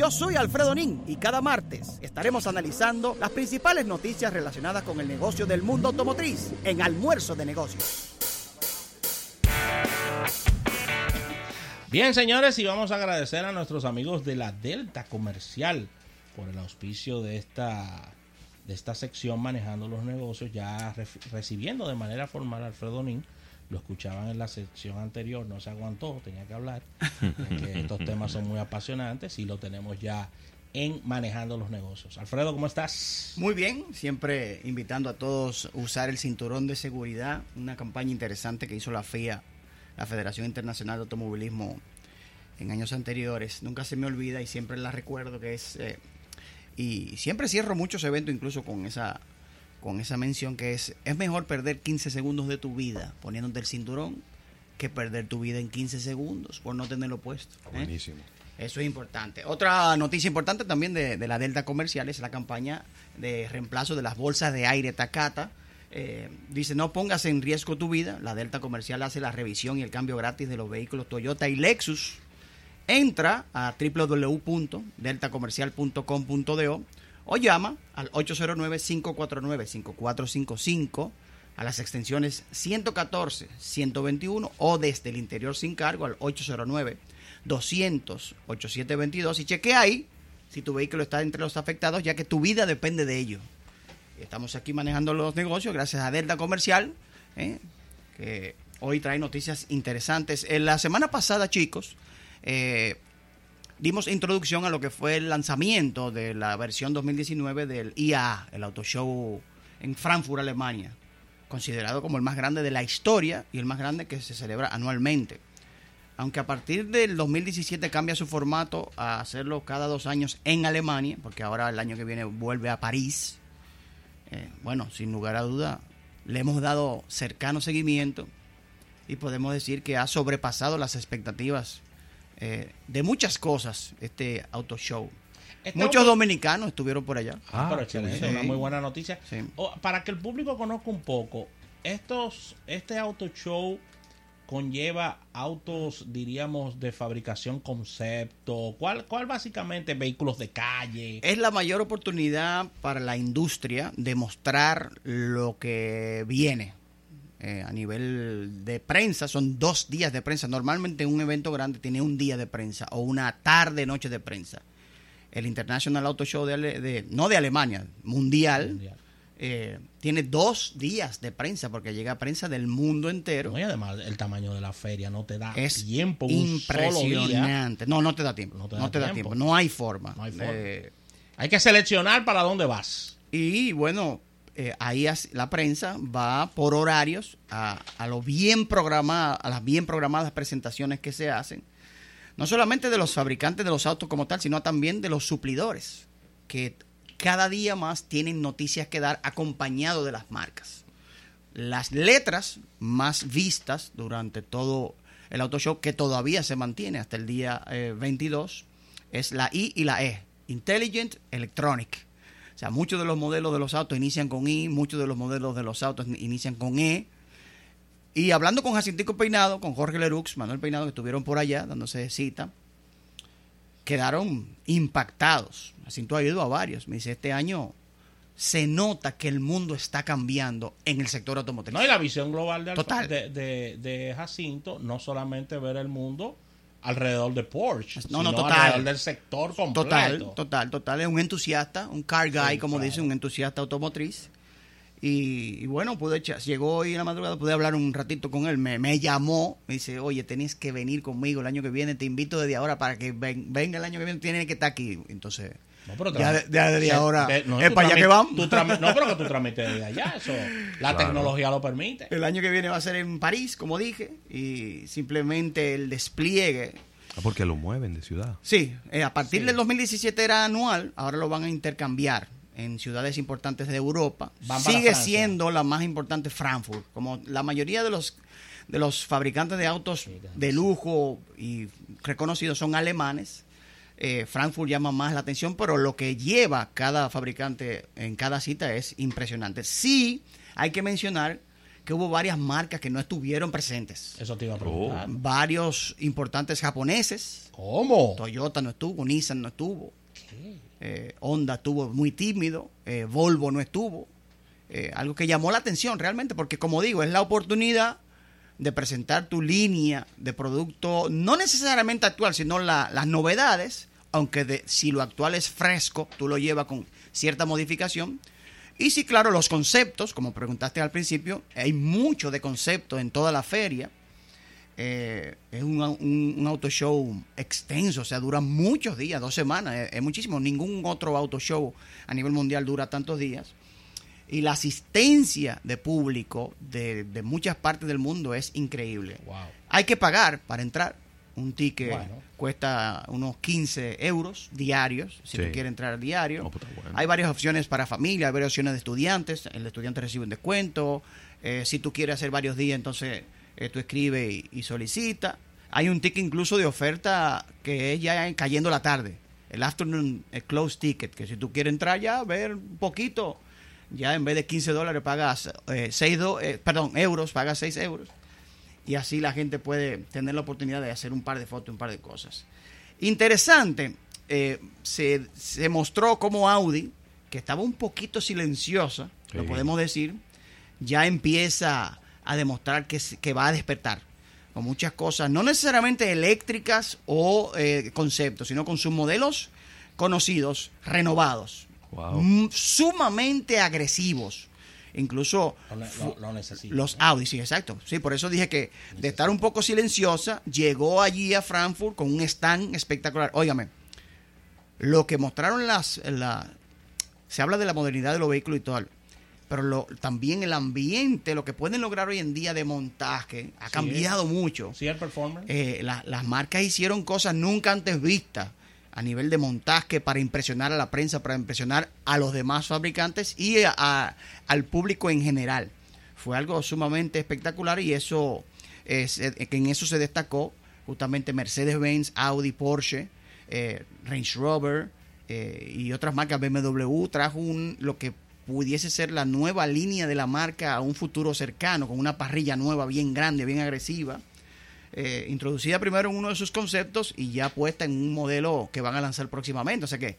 Yo soy Alfredo Nin y cada martes estaremos analizando las principales noticias relacionadas con el negocio del mundo automotriz en Almuerzo de Negocios. Bien, señores, y vamos a agradecer a nuestros amigos de la Delta Comercial por el auspicio de esta de esta sección manejando los negocios, ya recibiendo de manera formal a Alfredo Nin. Lo escuchaban en la sección anterior, no se aguantó, tenía que hablar. que estos temas son muy apasionantes y lo tenemos ya en manejando los negocios. Alfredo, ¿cómo estás? Muy bien, siempre invitando a todos a usar el cinturón de seguridad, una campaña interesante que hizo la FIA, la Federación Internacional de Automovilismo, en años anteriores. Nunca se me olvida y siempre la recuerdo que es eh, y siempre cierro muchos eventos incluso con esa con esa mención que es es mejor perder 15 segundos de tu vida poniéndote el cinturón que perder tu vida en 15 segundos por no tenerlo puesto. ¿eh? Buenísimo. Eso es importante. Otra noticia importante también de, la Delta Comercial es la campaña de reemplazo de las bolsas de aire Takata. Eh, dice, no pongas en riesgo tu vida. La Delta Comercial hace la revisión y el cambio gratis de los vehículos Toyota y Lexus entra a www.deltacomercial.com.do o llama al 809-549-5455 a las extensiones 114, 121 o desde el interior sin cargo al 809-200-8722 y cheque ahí si tu vehículo está entre los afectados ya que tu vida depende de ello. Estamos aquí manejando los negocios gracias a Delta Comercial, ¿eh? que hoy trae noticias interesantes. En la semana pasada, chicos, eh, dimos introducción a lo que fue el lanzamiento de la versión 2019 del IA, el Auto Show en Frankfurt, Alemania, considerado como el más grande de la historia y el más grande que se celebra anualmente. Aunque a partir del 2017 cambia su formato a hacerlo cada dos años en Alemania, porque ahora el año que viene vuelve a París, eh, bueno, sin lugar a duda, le hemos dado cercano seguimiento y podemos decir que ha sobrepasado las expectativas eh, de muchas cosas este auto show. Este Muchos dominicanos estuvieron por allá. Ah, pero es una muy buena noticia. para que el público conozca un poco, estos, este auto show conlleva autos, diríamos, de fabricación concepto? ¿Cuál, ¿Cuál básicamente vehículos de calle? Es la mayor oportunidad para la industria de mostrar lo que viene. Eh, a nivel de prensa, son dos días de prensa. Normalmente un evento grande tiene un día de prensa o una tarde, noche de prensa. El International Auto Show, de, no de Alemania, mundial, eh, tiene dos días de prensa porque llega prensa del mundo entero. y además el tamaño de la feria no te da es tiempo. impresionante. No, no te da tiempo. No te da, tiempo. No hay forma. hay que seleccionar para dónde vas. Y bueno, eh, ahí la prensa va por horarios a, a, lo bien programada, a las bien programadas presentaciones que se hacen, no solamente de los fabricantes de los autos como tal, sino también de los suplidores, que cada día más tienen noticias que dar acompañado de las marcas. Las letras más vistas durante todo el auto show, que todavía se mantiene hasta el día 22, eh, es la I y la E, Intelligent Electronic sea, muchos de los modelos de los autos inician con I, muchos de los modelos de los autos inician con E. Y hablando con Jacintico Peinado, con Jorge Lerux, Manuel Peinado, que estuvieron por allá dándose cita, quedaron impactados. Jacinto ha ido a varios. Me dice, este año se nota que el mundo está cambiando en el sector automotriz. No, y la visión global de, de, de Jacinto, no solamente ver el mundo alrededor de Porsche, no, no, total, alrededor del sector completo. Total, total, total. Es un entusiasta, un car guy, como dice, un entusiasta automotriz. Y, bueno, pude llegó hoy en la madrugada, pude hablar un ratito con él. Me, me llamó, me dice, oye, tenés que venir conmigo el año que viene, te invito desde ahora para que venga el año que viene, tiene que estar aquí. Entonces, ya, desde ahora es para allá que vamos. no, pero que tú tramites desde allá, eso, la tecnología lo permite. El año que viene va a ser en París, como dije, y simplemente el despliegue. Ah, porque lo mueven de ciudad. Sí, eh, a partir del 2017 era anual, ahora lo van a intercambiar en ciudades importantes de Europa. Sigue siendo la más importante Frankfurt, como la mayoría de los de los fabricantes de autos de lujo y reconocidos son alemanes eh, Frankfurt llama más la atención, pero lo que lleva cada fabricante en cada cita es impresionante. Sí, hay que mencionar que hubo varias marcas que no estuvieron presentes. Eso te iba a preguntar. Varios importantes japoneses. ¿Cómo? Toyota no estuvo, Nissan no estuvo. Eh, Honda estuvo muy tímido, eh, Volvo no estuvo. Eh, algo que llamó la atención realmente, porque como digo, es la oportunidad de presentar tu línea de producto, no necesariamente actual, sino la- las novedades, aunque de- si lo actual es fresco, tú lo llevas con cierta modificación. Y sí, claro, los conceptos, como preguntaste al principio, hay mucho de conceptos en toda la feria. Eh, es un, un, un auto show extenso, o sea, dura muchos días, dos semanas, es, es muchísimo. Ningún otro auto show a nivel mundial dura tantos días. Y la asistencia de público de, de muchas partes del mundo es increíble. Wow. Hay que pagar para entrar. Un ticket Bueno. cuesta unos 15 euros diarios, si Sí. tú quieres entrar diario. No, pues bueno. Hay varias opciones para familia, hay varias opciones de estudiantes. El estudiante recibe un descuento. Eh, si tú quieres hacer varios días, entonces eh, tú escribes y, y solicita. Hay un ticket incluso de oferta que es ya cayendo la tarde. El afternoon eh, close ticket, que si tú quieres entrar ya, ver un poquito, ya en vez de 15 dólares pagas eh, 6 do- eh, perdón, euros, pagas 6 euros. Y así la gente puede tener la oportunidad de hacer un par de fotos, un par de cosas. Interesante, eh, se, se mostró como Audi, que estaba un poquito silenciosa, lo podemos decir, ya empieza a demostrar que, que va a despertar con muchas cosas, no necesariamente eléctricas o eh, conceptos, sino con sus modelos conocidos, renovados, Wow. sumamente agresivos. Incluso Lo, ne- lo- lo necesito. los Audi, sí, exacto. Sí, por eso dije que de estar un poco silenciosa, llegó allí a Frankfurt con un stand espectacular. Óigame, lo que mostraron las... la- se habla de la modernidad de los vehículos y todo, pero lo- también el ambiente, lo que pueden lograr hoy en día de montaje, ha Sí. cambiado mucho. Sí, el performance. Eh, la- las marcas hicieron cosas nunca antes vistas a nivel de montaje para impresionar a la prensa, para impresionar a los demás fabricantes y a- al público en general. Fue algo sumamente espectacular y eso es, eh, en eso se destacó justamente Mercedes-Benz, Audi, Porsche, eh, Range Rover eh, y otras marcas BMW trajo un, lo que pudiese ser la nueva línea de la marca a un futuro cercano, con una parrilla nueva bien grande, bien agresiva eh, introducida primero en uno de sus conceptos y ya puesta en un modelo que van a lanzar próximamente. O sea que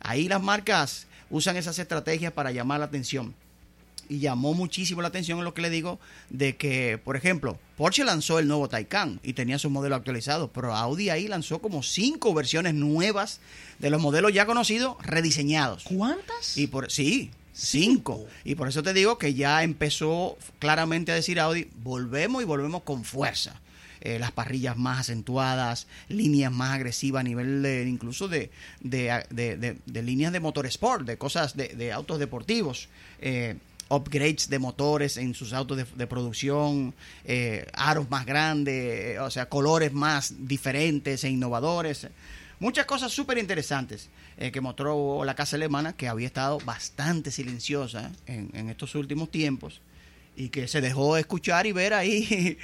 ahí las marcas usan esas estrategias para llamar la atención. Y llamó muchísimo la atención en lo que le digo de que, por ejemplo, Porsche lanzó el nuevo Taycan y tenía su modelo actualizado, pero Audi ahí lanzó como cinco versiones nuevas de los modelos ya conocidos rediseñados. ¿Cuántas? Y por sí, cinco. Y por eso te digo que ya empezó claramente a decir Audi, volvemos y volvemos con fuerza. Eh, las parrillas más acentuadas, líneas más agresivas a nivel de, incluso de, de, de- líneas de motor sport, de cosas de, autos deportivos. eh, upgrades de motores en sus autos de, producción, eh, aros más grandes, o sea, colores más diferentes e innovadores. Muchas cosas súper interesantes que mostró la casa alemana, que había estado bastante silenciosa en, en estos últimos tiempos y que se dejó escuchar y ver ahí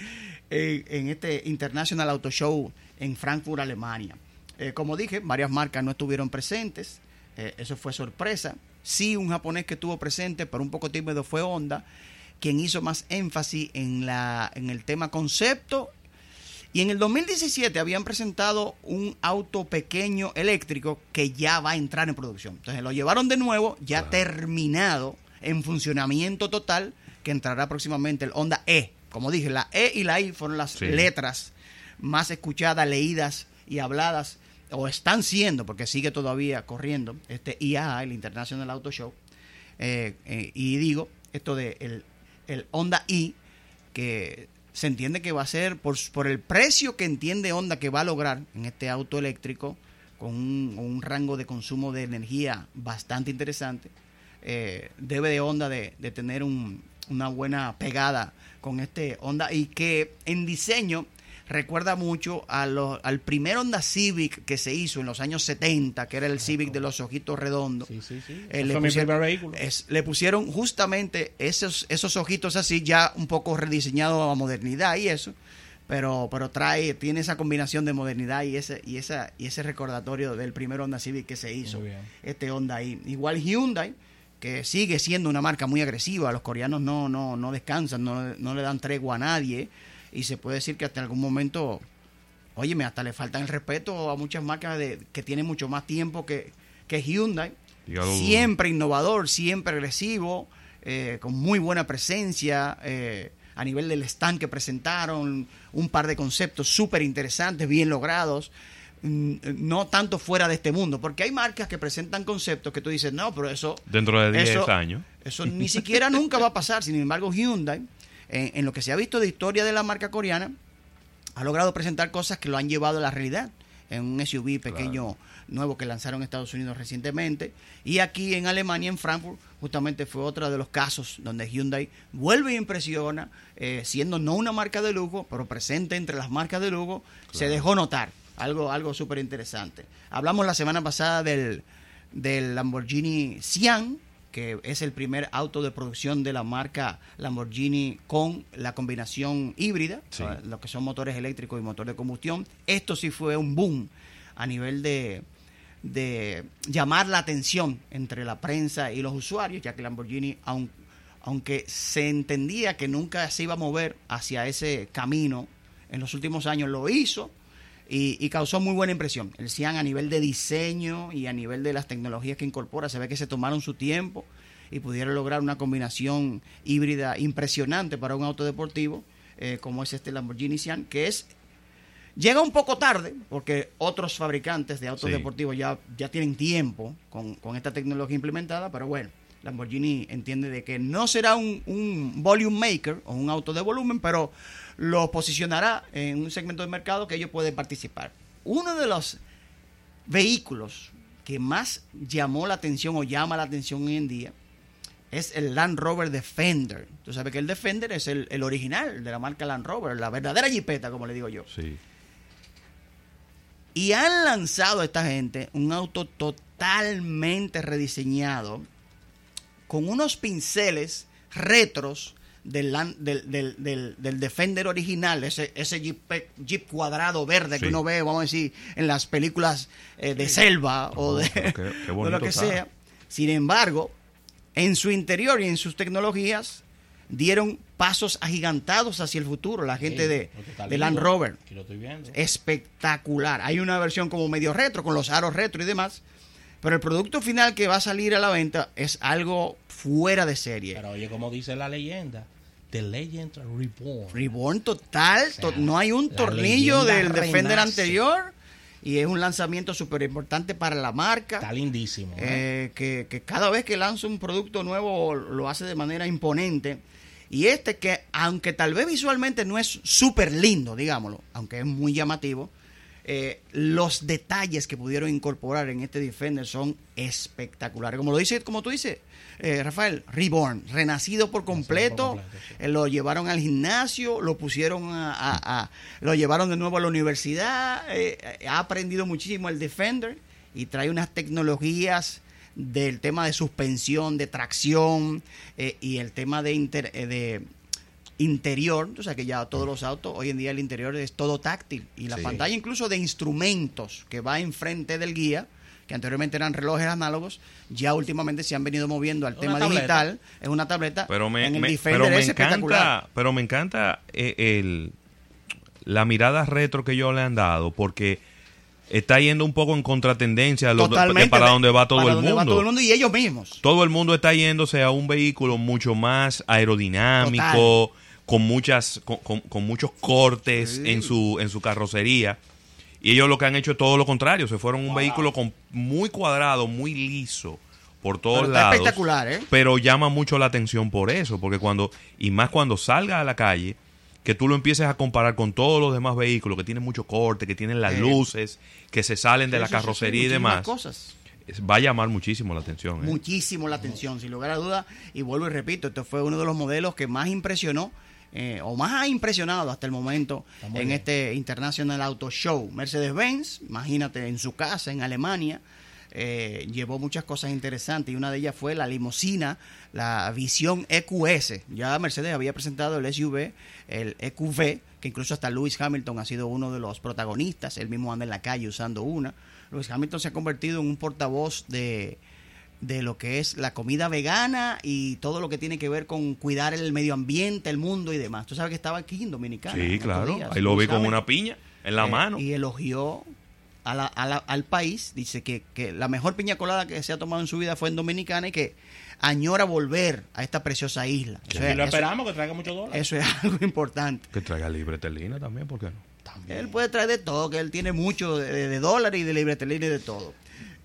en, en este International Auto Show en Frankfurt, Alemania. Eh, como dije, varias marcas no estuvieron presentes, eh, eso fue sorpresa. Sí, un japonés que estuvo presente, pero un poco tímido fue Honda, quien hizo más énfasis en, la, en el tema concepto y en el 2017 habían presentado un auto pequeño eléctrico que ya va a entrar en producción. Entonces lo llevaron de nuevo, ya terminado, en funcionamiento total, que entrará próximamente el Honda E. Como dije, la E y la I fueron las Sí. letras más escuchadas, leídas y habladas, o están siendo, porque sigue todavía corriendo, este IAA, el International Auto Show. Eh, eh, y digo, esto de el, el Honda i, que se entiende que va a ser por, por el precio que entiende Honda que va a lograr en este auto eléctrico, con un, un rango de consumo de energía bastante interesante, eh, debe de Honda de, de tener un- una buena pegada con este Honda y que en diseño recuerda mucho a lo- al primer Honda Civic que se hizo en los años 70, que era el Civic de los ojitos redondos. Sí, sí, sí. Eh, le, fue mi pusieron, primer vehículo. es- le pusieron justamente esos, esos ojitos así, ya un poco rediseñado a modernidad y eso, pero, pero trae, tiene esa combinación de modernidad y ese, y esa, y ese recordatorio del primer Honda Civic que se hizo. Este Honda ahí. Igual Hyundai, que sigue siendo una marca muy agresiva. Los coreanos no, no, no descansan, no, no le dan tregua a nadie. Y se puede decir que hasta algún momento, óyeme, hasta le falta el respeto a muchas marcas de, que tienen mucho más tiempo que, que Hyundai. Dígalo. Siempre innovador, siempre agresivo, eh, con muy buena presencia. eh, a nivel del stand que presentaron, un par de conceptos súper interesantes, bien logrados no tanto fuera de este mundo, porque hay marcas que presentan conceptos que tú dices, no, pero eso... Dentro de 10 eso- años. Eso ni siquiera nunca va a pasar. Sin embargo, Hyundai, en, en lo que se ha visto de historia de la marca coreana, ha logrado presentar cosas que lo han llevado a la realidad. En un SUV pequeño nuevo que lanzaron en Estados Unidos recientemente. Y aquí en Alemania, en Frankfurt, justamente fue otro de los casos donde Hyundai vuelve e impresiona, eh, siendo no una marca de lujo, pero presente entre las marcas de lujo, se dejó notar. Algo, algo súper interesante. Hablamos la semana pasada del, del Lamborghini Sian, que es el primer auto de producción de la marca Lamborghini con la combinación híbrida, Sí. lo que son motores eléctricos y motor de combustión. Esto sí fue un boom a nivel de, de llamar la atención entre la prensa y los usuarios, ya que Lamborghini, aun- aunque se entendía que nunca se iba a mover hacia ese camino, en los últimos años lo hizo y, y causó muy buena impresión. El Cian a nivel de diseño y a nivel de las tecnologías que incorpora, se ve que se tomaron su tiempo y pudieron lograr una combinación híbrida impresionante para un auto deportivo eh, como es este Lamborghini Sian, que es llega un poco tarde porque otros fabricantes de autos Sí. deportivos ya, ya tienen tiempo con, con esta tecnología implementada, pero bueno, Lamborghini entiende de que no será un, un volume maker o un auto de volumen, pero lo posicionará en un segmento de mercado que ellos pueden participar. Uno de los vehículos que más llamó la atención o llama la atención hoy en día es el Land Rover Defender. Tú sabes que el Defender es el, el original de la marca Land Rover, la verdadera jipeta, como le digo yo. Sí. Y han lanzado a esta gente un auto totalmente rediseñado con unos pinceles retros del, Land- del, del- del- Defender original, ese, ese Jeep, Jeep cuadrado verde que uno ve, vamos a decir, en las películas eh, de selva o Oh, de, pero qué- qué de lo que está. sea. Sin embargo, en su interior y en sus tecnologías dieron pasos agigantados hacia el futuro la gente Sí, de, de Land Rover Aquí lo estoy viendo. espectacular. Hay una versión como medio retro, con los aros retro y demás. Pero el producto final que va a salir a la venta es algo fuera de serie. Pero oye, como dice la leyenda, The Legend Reborn. Reborn total, sea, to- no hay un tornillo del Defender anterior. Y es un lanzamiento súper importante para la marca. Está lindísimo. ¿eh? eh, que, que cada vez que lanza un producto nuevo lo hace de manera imponente. Y este que, aunque tal vez visualmente no es súper lindo, digámoslo, aunque es muy llamativo, eh, los detalles que pudieron incorporar en este Defender son espectaculares. Como lo dice, como tú dices, eh, Rafael, Reborn, renacido por completo, completo, sí. eh, lo llevaron al gimnasio, lo pusieron a, a- a- lo llevaron de nuevo a la universidad, eh, ha aprendido muchísimo el Defender y trae unas tecnologías del tema de suspensión, de tracción eh, y el tema de, inter- eh, de interior, o sea que ya todos los autos, hoy en día el interior es todo táctil y la Sí. pantalla incluso de instrumentos que va enfrente del guía, que anteriormente eran relojes análogos, ya últimamente se han venido moviendo al Una tema tableta. digital, es una tableta, Pero me, en el me- Defender pero me encanta, pero me encanta eh, el, la mirada retro que ellos le han dado, porque está yendo un poco en contratendencia lo, de- para de- donde va todo para el donde mundo. va todo el mundo y ellos mismos. Todo el mundo está yéndose a un vehículo mucho más aerodinámico, con muchas, con, con- con muchos cortes Sí. en su, en su carrocería. Y ellos lo que han hecho es todo lo contrario. Se fueron un vehículo con, muy cuadrado, muy liso por todos Pero lados. espectacular, ¿eh? Pero llama mucho la atención por eso, porque cuando, y más cuando salgas a la calle, que tú lo empieces a comparar con todos los demás vehículos que tienen mucho corte, que tienen las luces, que se salen de la sí, carrocería y demás, cosas. va a llamar muchísimo la atención. ¿eh? muchísimo la atención, sin lugar a dudas. Y vuelvo y repito, este fue uno de los modelos que más impresionó, eh, o más ha impresionado hasta el momento en bien. este International Auto Show. Mercedes-Benz, imagínate, en su casa, en Alemania, eh, llevó muchas cosas interesantes y una de ellas fue la limusina, la Visión EQS. Ya Mercedes había presentado el SUV, el EQV, que incluso hasta Lewis Hamilton ha sido uno de los protagonistas, él mismo anda en la calle usando una. Lewis Hamilton se ha convertido en un portavoz de de lo que es la comida vegana y todo lo que tiene que ver con cuidar el medio ambiente, el mundo y demás. Tú sabes que estaba aquí en Dominicana. Sí, claro. días, Ahí lo vi con una piña en la Eh, mano. Y elogió a la- a la- al país. Dice que, que la mejor piña colada que se ha tomado en su vida fue en Dominicana y que añora volver a esta preciosa isla. Sí. Eso, Y es, lo eso- esperamos que traiga muchos dólares. eso es algo importante. Que traiga libre telina también, ¿por qué no? También. Él puede traer de todo, que él tiene mucho de, de dólares y de libretelina y de todo.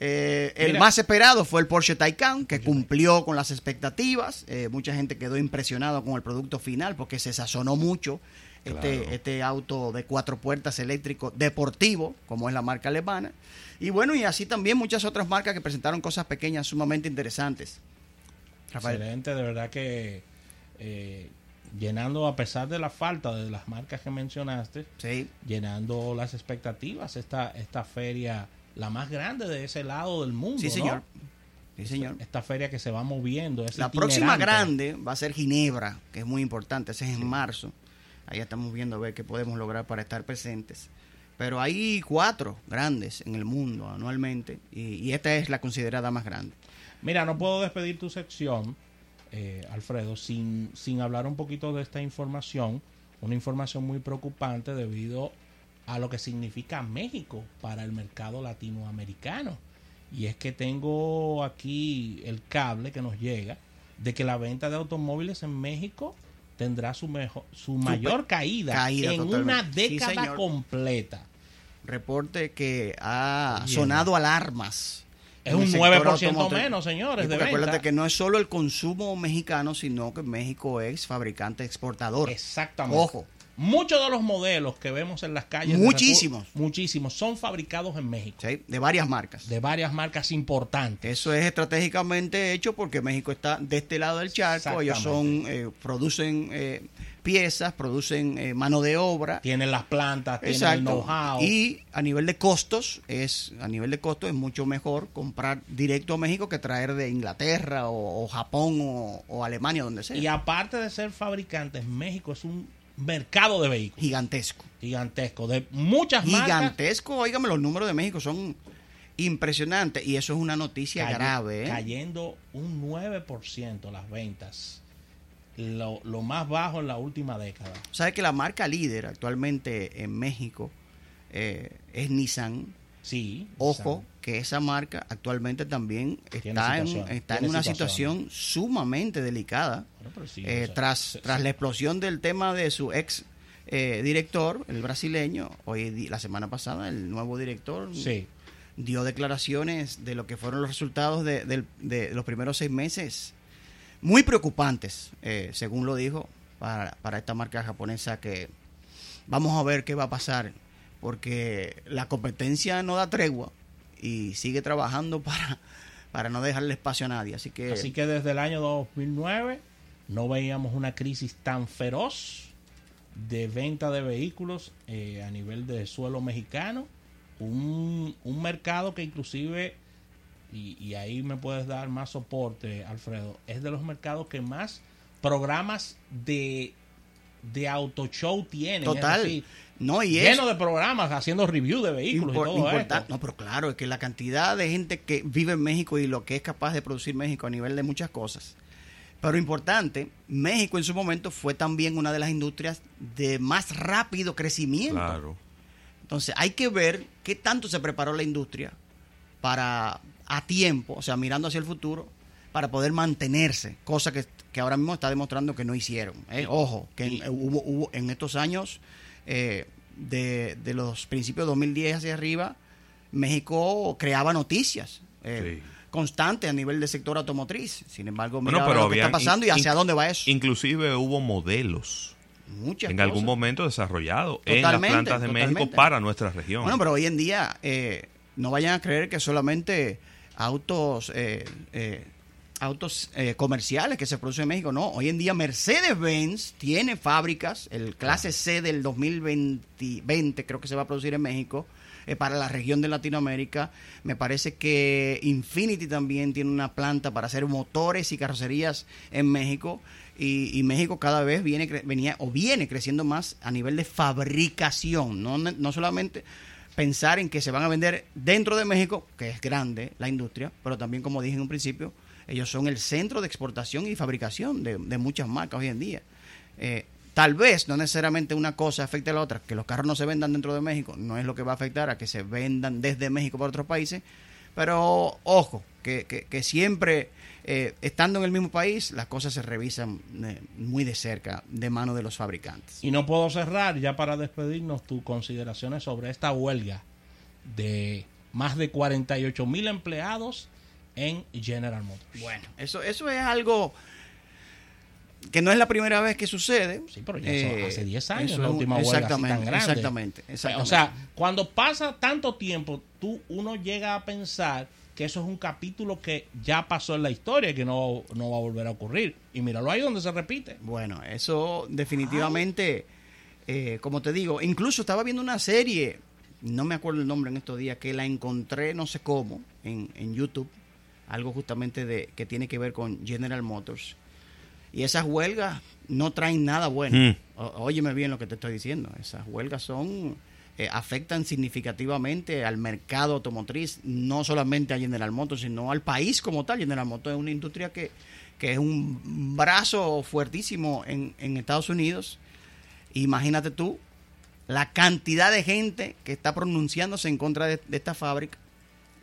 Eh, el más esperado fue el Porsche Taycan, que cumplió con las expectativas. Eh, mucha gente quedó impresionada con el producto final porque se sazonó mucho este, Claro. este auto de cuatro puertas eléctrico deportivo, como es la marca alemana. Y bueno, y así también muchas otras marcas que presentaron cosas pequeñas sumamente interesantes. Rafael. Excelente, de verdad que eh, llenando, a pesar de la falta de las marcas que mencionaste, Sí, llenando las expectativas, esta, esta feria, la más grande de ese lado del mundo. sí, ¿no? señor. Sí, señor. Esta feria que se va moviendo. es La próxima grande va a ser Ginebra, que es muy importante, ese es en marzo. Ahí estamos viendo a ver qué podemos lograr para estar presentes. Pero hay cuatro grandes en el mundo anualmente y, y esta es la considerada más grande. Mira, no puedo despedir tu sección, eh, Alfredo, sin, sin hablar un poquito de esta información, una información muy preocupante debido a lo que significa México para el mercado latinoamericano. Y es que tengo aquí el cable que nos llega de que la venta de automóviles en México tendrá su, mejor, su mayor caída, caída en totalmente. una década completa. Reporte que ha Bien. sonado alarmas. Es un sector 9% automotriz. menos, señores, de acuérdate que no es solo el consumo mexicano, sino que México es fabricante exportador. Exactamente. Ojo. Muchos de los modelos que vemos en las calles. Muchísimos. Muchísimos. Son fabricados en México. ¿sí? De varias marcas. De varias marcas importantes. Eso es estratégicamente hecho porque México está de este lado del charco. Ellos son eh, producen eh, piezas, producen eh, mano de obra. Tienen las plantas, tienen el Exacto. know-how. Y a nivel de costos es a nivel de costos es mucho mejor comprar directo a México que traer de Inglaterra o, o Japón o, o Alemania donde sea. Y aparte de ser fabricantes, México es un mercado de vehículos Gigantesco. gigantesco. De muchas marcas. Gigantesco. Óigame, los números de México son impresionantes y eso es una noticia cay- grave. ¿eh? Cayendo un 9% las ventas. Lo, lo más bajo en la última década. ¿Sabe que la marca líder actualmente en México eh, es Nissan? Sí. Ojo, que esa marca actualmente también está en, está en una situación. situación sumamente delicada. Bueno, pero sí, Eh, o sea, tras, se- tras se- la explosión del tema de su ex eh, director, el brasileño, hoy la semana pasada el nuevo director Sí. dio declaraciones de lo que fueron los resultados de, de los primeros seis meses muy preocupantes, eh, según lo dijo, para, para esta marca japonesa que vamos a ver qué va a pasar, porque la competencia no da tregua y sigue trabajando para, para no dejarle espacio a nadie. Así que, Así que desde el año 2009 no veíamos una crisis tan feroz de venta de vehículos eh, a nivel de suelo mexicano. Un, un mercado que inclusive, y, y ahí me puedes dar más soporte, Alfredo, es de los mercados que más programas de, de auto show tienen. es total. decir, no, y es lleno de programas haciendo review de vehículos y todo esto. No, pero claro, es que la cantidad de gente que vive en México y lo que es capaz de producir México a nivel de muchas cosas. Pero importante, México en su momento fue también una de las industrias de más rápido crecimiento. Claro. Entonces hay que ver qué tanto se preparó la industria para a tiempo, o sea, mirando hacia el futuro, para poder mantenerse, cosa que, que ahora mismo está demostrando que no hicieron. ¿eh? Ojo, que en, hubo, hubo en estos años, eh, de, de los principios de 2010 hacia arriba, México creaba noticias. eh, Sí. constantes a nivel del sector automotriz. Sin embargo, mira Bueno, pero lo que está pasando y hacia dónde va eso. Inclusive hubo modelos Muchas en algún momento desarrollados en las plantas de México para nuestra región. Bueno, pero hoy en día eh, no vayan a creer que solamente autos eh, eh, autos eh, comerciales que se producen en México, no. Hoy en día Mercedes-Benz tiene fábricas, el clase C del 2020 20 creo que se va a producir en México eh, para la región de Latinoamérica. Me parece que Infinity también tiene una planta para hacer motores y carrocerías en México. Y, y México cada vez viene venía o viene creciendo más a nivel de fabricación, no, no solamente pensar en que se van a vender dentro de México, que es grande la industria, pero también, como dije en un principio, ellos son el centro de exportación y fabricación de, muchas marcas hoy en día. Eh, tal vez no necesariamente una cosa afecte a la otra, que los carros no se vendan dentro de México, no es lo que va a afectar a que se vendan desde México para otros países, pero ojo, que siempre eh, estando en el mismo país, las cosas se revisan eh, muy de cerca de mano de los fabricantes. Y no puedo cerrar ya para despedirnos tus consideraciones sobre esta huelga de más de 48 mil empleados en General Motors. Bueno, eso, eso es algo que no es la primera vez que sucede. Sí, pero ya eh, hace 10 años la última huelga así tan grande. Exactamente, exactamente. O sea, cuando pasa tanto tiempo, tú uno llega a pensar que eso es un capítulo que ya pasó en la historia y que no, no va a volver a ocurrir. Y míralo ahí donde se repite. Bueno, eso definitivamente, eh, como te digo, incluso estaba viendo una serie, no me acuerdo el nombre en estos días, que la encontré no sé cómo en, en YouTube, algo justamente de que tiene que ver con General Motors y esas huelgas no traen nada bueno. Mm. óyeme bien lo que te estoy diciendo. Esas huelgas son eh, afectan significativamente al mercado automotriz, no solamente a General Motors, sino al país como tal. General Motors es una industria que, que es un brazo fuertísimo en, en Estados Unidos. Imagínate tú la cantidad de gente que está pronunciándose en contra de, esta fábrica.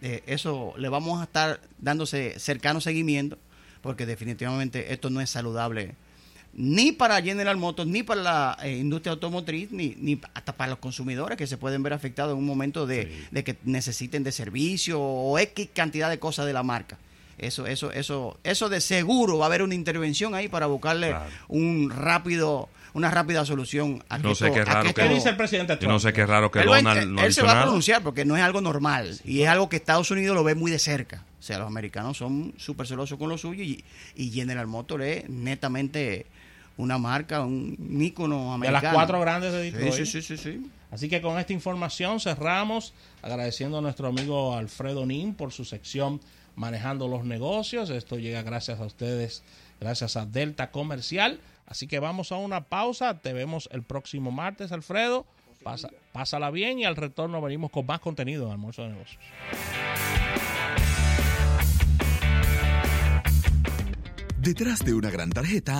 Eh, eso le vamos a estar dándose cercano seguimiento porque definitivamente esto no es saludable ni para General Motors, ni para la eh, industria automotriz, ni, ni hasta para los consumidores que se pueden ver afectados en un momento de, que necesiten de servicio o X cantidad de cosas de la marca. Eso, eso, eso, eso de seguro va a haber una intervención ahí para buscarle un rápido una rápida solución a no sé qué raro que, dice el presidente Trump? no sé qué raro que Donald él, no él se va a pronunciar porque no es algo normal y es algo que Estados Unidos lo ve muy de cerca. O sea los americanos son súper celosos con lo suyo y, y General Motors es netamente una marca un ícono americano de las cuatro grandes de Detroit. sí, sí, sí, sí, así que con esta información cerramos agradeciendo a nuestro amigo Alfredo Nin por su sección manejando los negocios. Esto llega gracias a ustedes gracias a Delta Comercial Así que vamos a una pausa. Te vemos el próximo martes, Alfredo. Pasa, pásala bien y al retorno venimos con más contenido en Almuerzo de Negocios. Detrás de una gran tarjeta